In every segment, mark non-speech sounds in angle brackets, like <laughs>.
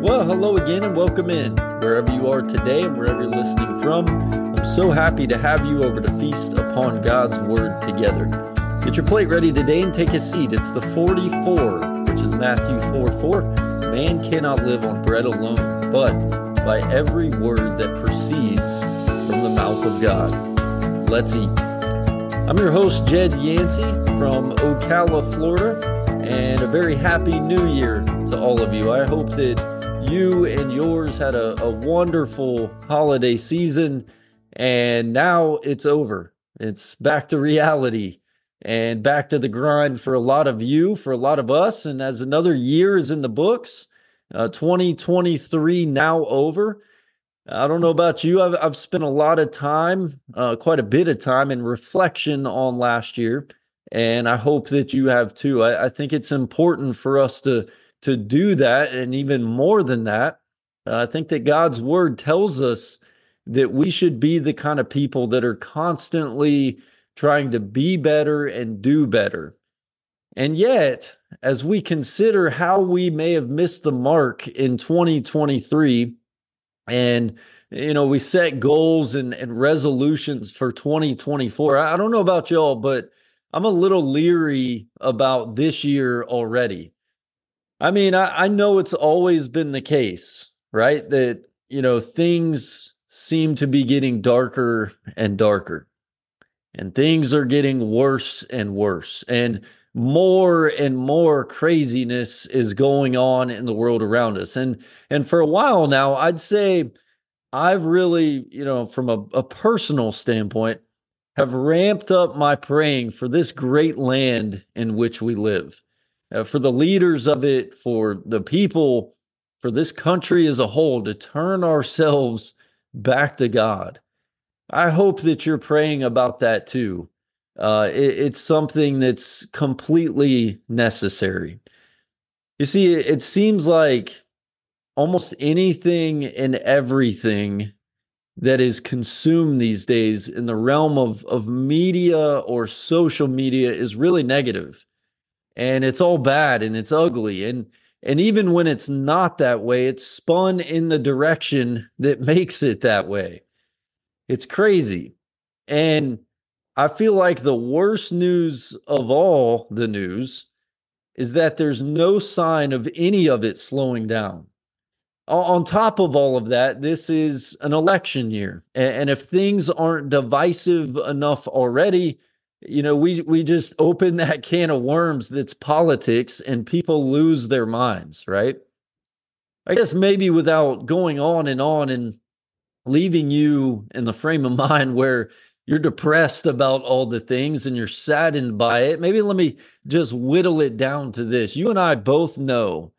Well, hello again and welcome in wherever you are today and wherever you're listening from. I'm so happy to have you over to feast upon God's Word together. Get your plate ready today and take a seat. It's the 44, which is Matthew 4 4. Man cannot live on bread alone, but by every word that proceeds from the mouth of God. Let's eat. I'm your host, Jed Yancey from Ocala, Florida, and a very happy new year to all of you. I hope that you and yours had a, a wonderful holiday season, and now it's over. It's back to reality and back to the grind for a lot of you, for a lot of us. And as another year is in the books, uh, 2023 now over. I don't know about you. I've, I've spent a lot of time, uh, quite a bit of time in reflection on last year. And I hope that you have too. I, I think it's important for us to to do that. And even more than that, uh, I think that God's word tells us that we should be the kind of people that are constantly trying to be better and do better. And yet, as we consider how we may have missed the mark in 2023, and you know, we set goals and, and resolutions for 2024. I don't know about y'all, but I'm a little leery about this year already. I mean, I, I know it's always been the case, right? That, you know, things seem to be getting darker and darker, and things are getting worse and worse. And more and more craziness is going on in the world around us. And and for a while now, I'd say I've really, you know, from a, a personal standpoint, have ramped up my praying for this great land in which we live uh, for the leaders of it, for the people, for this country as a whole to turn ourselves back to God. I hope that you're praying about that too. Uh, it, it's something that's completely necessary. You see, it, it seems like almost anything and everything that is consumed these days in the realm of, of media or social media is really negative and it's all bad and it's ugly. And and even when it's not that way it's spun in the direction that <laughs> makes it that way. It's crazy. And i feel like the worst news of all the news is that there's no sign of any of it slowing down. On top of all of that this is an election year and if things aren't divisive enough already you know we we just open that can of worms that's politics and people lose their minds right? I guess maybe without going on and on and leaving you in the frame of <laughs> mind where you're depressed about all the things and you're saddened by it maybe let me just whittle it down to this. You and i both know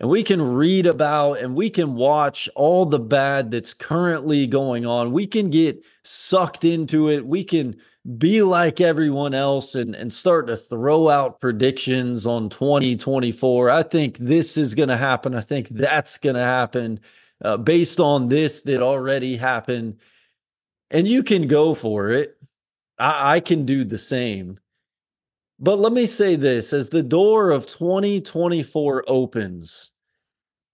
and we can read about and we can watch all the bad that's currently going on. We can get sucked into it. We can be like everyone else and, and start to throw out predictions on 2024. I think this is going to happen. I think that's going to happen uh, based on this that already happened. And you can go for it. I, I can do the same. But let me say this as the door of 2024 opens,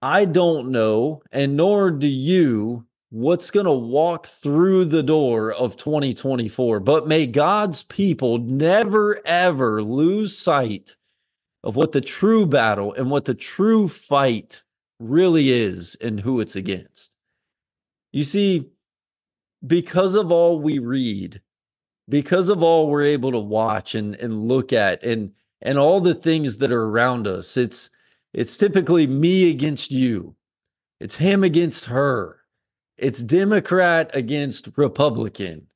I don't know, and nor do you, what's going to walk through the door of 2024. But may God's people never, ever lose sight of what the true battle and what the true fight really is and who it's against. You see, because of all we read, because of all we're able to watch and, and look at and and all the things that are around us, it's it's typically me against you. It's him against her it's Democrat against Republican.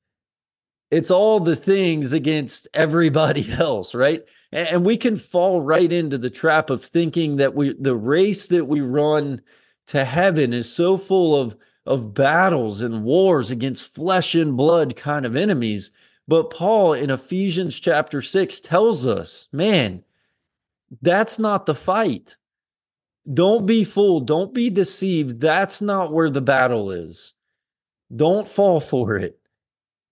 It's all the things against everybody <laughs> else, right? And we can fall right into the trap of thinking that we the race that we run to heaven is so full of of battles and wars against flesh and blood kind of enemies. But Paul in Ephesians chapter 6 tells us, man, that's not the fight. Don't be fooled. Don't be deceived. That's not where the battle is. Don't fall <laughs> for it.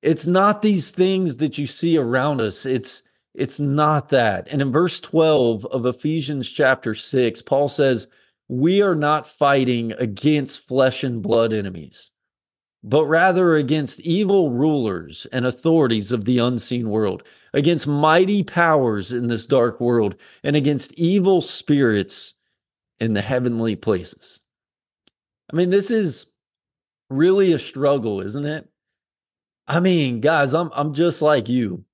It's not these things that you see around us. It's it's not that. And in verse 12 of Ephesians chapter 6, Paul says, we are not fighting against flesh and blood enemies, but rather against evil rulers and authorities of the unseen world, against mighty powers in this dark world, and against evil spirits in the heavenly places. I mean, this is really a struggle, isn't it? I mean, guys, I'm I'm just like you.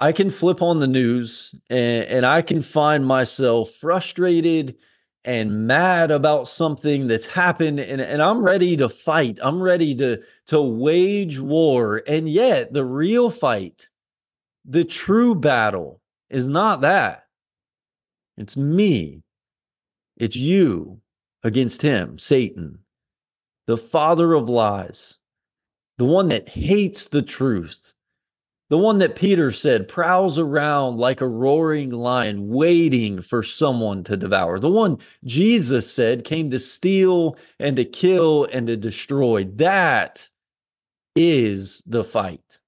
I can flip on the news and, and I can find myself frustrated and mad about something that's happened and, and I'm ready to fight. I'm ready to to wage war. And yet the real fight, the true battle is not that. It's me. It's you against him, Satan, the father of lies, the one that hates the truth the one that Peter said prowls around like a roaring lion, waiting for someone to devour. The one Jesus said came to steal and to kill and to destroy. That is the fight.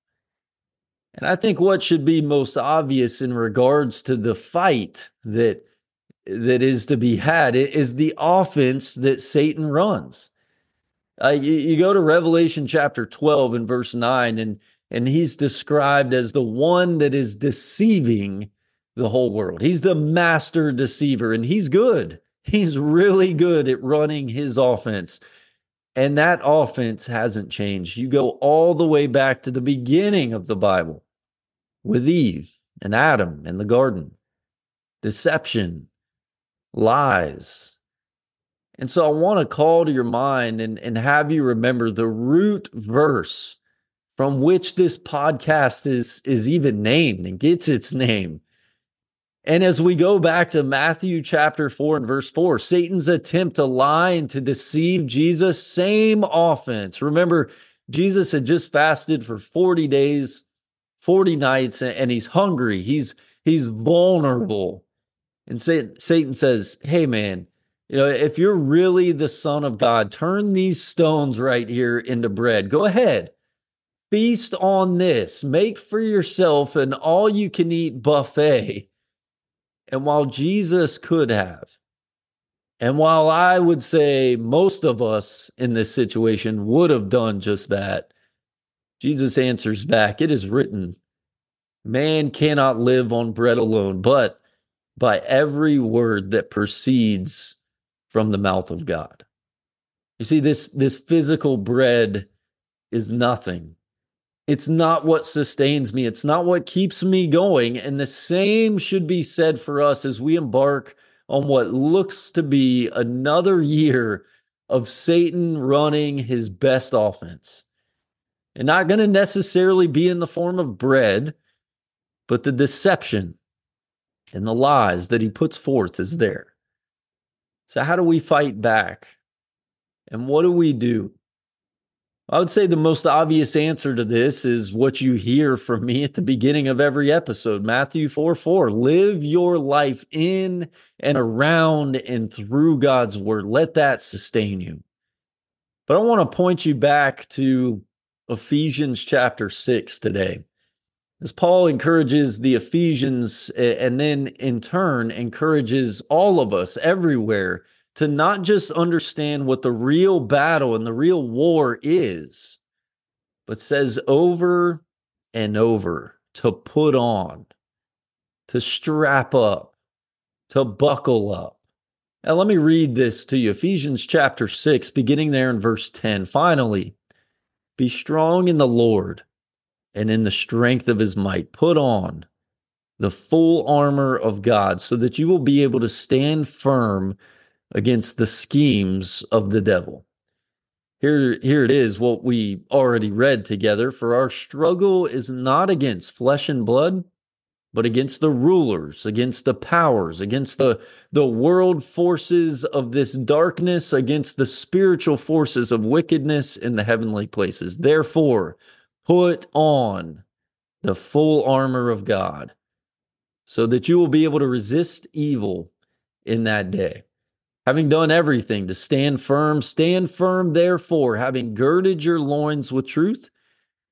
And I think what should be most obvious in regards to the fight that that is to be had is the offense that Satan runs. Uh, you, you go to Revelation chapter 12 and verse 9, and and he's described as the one that is deceiving the whole world. He's the master deceiver, and he's good. He's really good at running his offense. And that offense hasn't changed. You go all the way back to the beginning of the Bible with Eve and Adam in the garden, deception, lies. And so I want to call to your mind and, and have you remember the root verse from which this podcast is is even named and gets its name. And as we go back to Matthew chapter 4 and verse 4, Satan's attempt to lie and to deceive Jesus, same offense. Remember, Jesus had just fasted for 40 days, 40 nights, and he's hungry. He's he's vulnerable. And Satan says, Hey man, you know, if you're really the son of God, turn these stones right here into bread. Go ahead. Feast on this. Make for yourself an all you can eat buffet. And while Jesus could have, and while I would say most of us in this situation would have done just that, Jesus answers back, It is written, man cannot live on bread alone, but by every word that proceeds from the mouth of God. You see, this, this physical bread is nothing it's not what sustains me. It's not what keeps me going. And the same should be said for us as we embark on what looks to be another year of Satan running his best offense. And not going to necessarily be in the form of bread, but the deception and the lies that he puts forth is there. So, how do we fight back? And what do we do? I would say the most obvious answer to this is what you hear from me at the beginning of every episode Matthew 4 4. Live your life in and around and through God's word. Let that sustain you. But I want to point you back to Ephesians chapter 6 today. As Paul encourages the Ephesians and then in turn encourages all of us everywhere to not just understand what the real battle and the real war is, but says over and over to put on, to strap up, to buckle up. Now, let me read this to you Ephesians chapter 6, beginning there in verse 10. Finally, be strong in the Lord and in the strength of his might. Put on the full armor of God so that you will be able to stand firm against the schemes of the devil. Here, here it is, what we already read together. For our struggle is not against flesh and blood, but against the rulers, against the powers, against the, the world forces of this darkness, against the spiritual forces of wickedness in the heavenly places. Therefore, put on the full armor of God so that you will be able to resist evil in that day having done everything to stand firm, stand firm, therefore, having girded your loins with truth,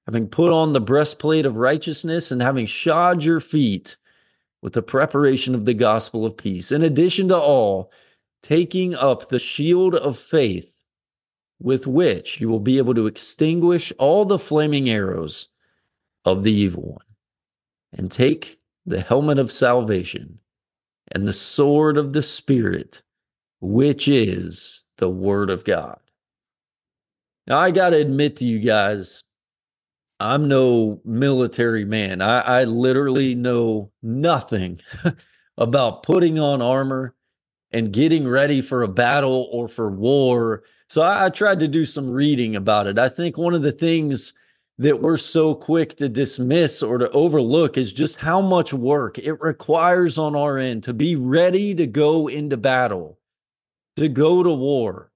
having put on the breastplate of righteousness, and having shod your feet with the preparation of the gospel of peace. In addition to all, taking up the shield of faith with which you will be able to extinguish all the flaming arrows of the evil one, and take the helmet of salvation and the sword of the Spirit, which is the Word of God. Now, I got to admit to you guys, I'm no military man. I, I literally know nothing <laughs> about putting on armor and getting ready for a battle or for war. So I, I, tried to do some reading about it. I think one of the things that we're so quick to dismiss or to overlook is just how much work it requires on our end to be ready to go into battle, to go to war.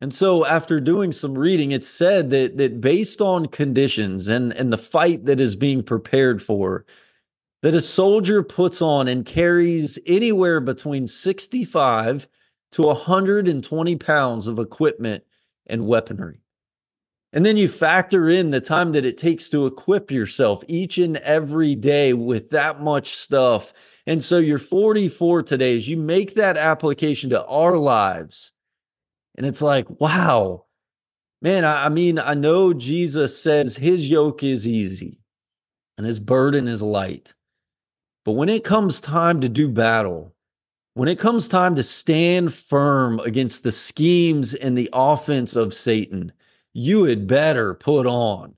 And so after doing some reading, it said that that based on conditions and, and the fight that is being prepared for, that a soldier puts on and carries anywhere between 65 to 120 pounds of equipment and weaponry. And then you factor in the time that it takes to equip yourself each and every day with that much stuff. And so you're 44 today as you make that application to our lives and it's like, wow, man, I, I mean, I know Jesus says his yoke is easy and his burden is light. But when it comes time to do battle, when it comes time to stand firm against the schemes and the offense of Satan, you had better put on.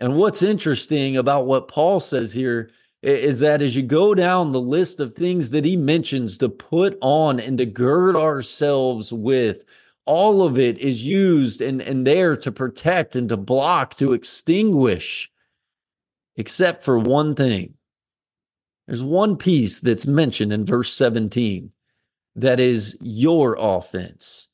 And what's interesting about what Paul says here is that as you go down the list of things that he mentions to put on and to gird ourselves with, all of it is used and, and there to protect and to block, to extinguish, except for one thing. There's one piece that's mentioned in verse 17 that is your offense,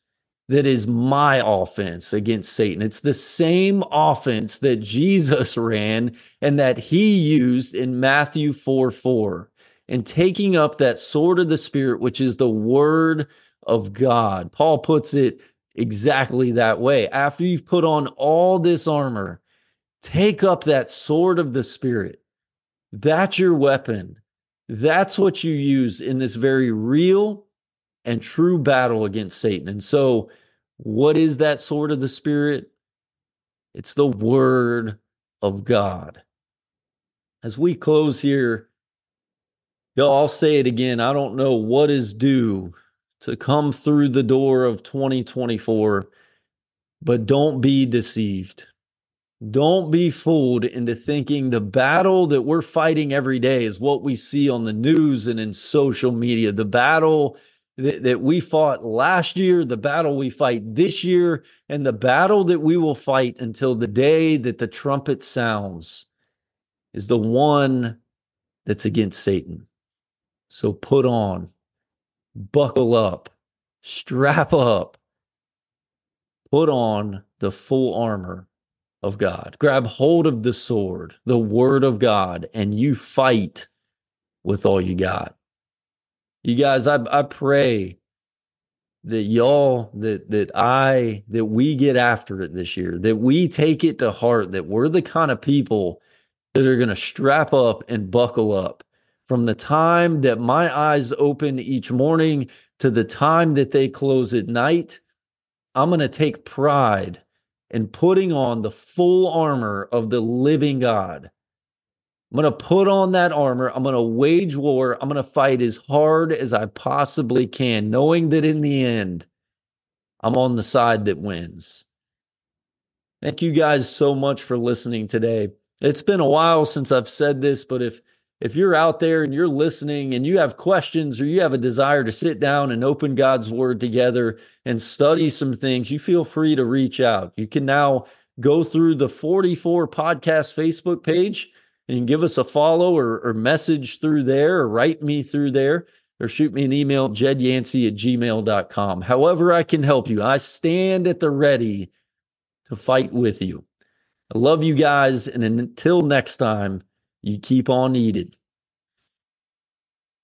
that is my offense against Satan. It's the same offense that Jesus <laughs> ran and that he used in Matthew 4 4. And taking up that sword of the Spirit, which is the word of God. Paul puts it exactly that way. After you've put on all this armor, take up that sword of the Spirit. That's your weapon. That's what you use in this very real and true battle against Satan. And so, what is that sword of the Spirit? It's the Word of God. As we close here, I'll say it again. I don't know what is due to come through the door of 2024, but don't be deceived. Don't be fooled into thinking the battle that we're fighting every day is what we see on the news and in social media. The battle that, that we fought last year, the battle we fight this year, and the battle that we will fight until the day that the trumpet sounds is the one that's against Satan. So put on buckle up, strap up, put on the full armor of God. Grab hold of the sword, the word of God, and you fight with all you got. You guys, I, I pray that y'all, that that I, that we get after it this year, that we take it to heart, that we're the kind of people that are going to strap up and buckle up from the time that my eyes open each morning to the time that they close at night, I'm going to take pride in putting on the full armor of the living God. I'm going to put on that armor. I'm going to wage war. I'm going to fight as hard as I possibly can, knowing that in the end, I'm on the side that wins. Thank you guys so much for listening today. It's been a while since I've said this, but if if you're out there and you're listening and you have questions or you have a desire to sit down and open God's word together and study some things, you feel free to reach out. You can now go through the 44 podcast Facebook page and give us a follow or, or message through there or write me through there or shoot me an email, jedyancey at gmail.com. However, I can help you. I stand at the ready to fight with you. I love you guys. And until next time, you keep on eating.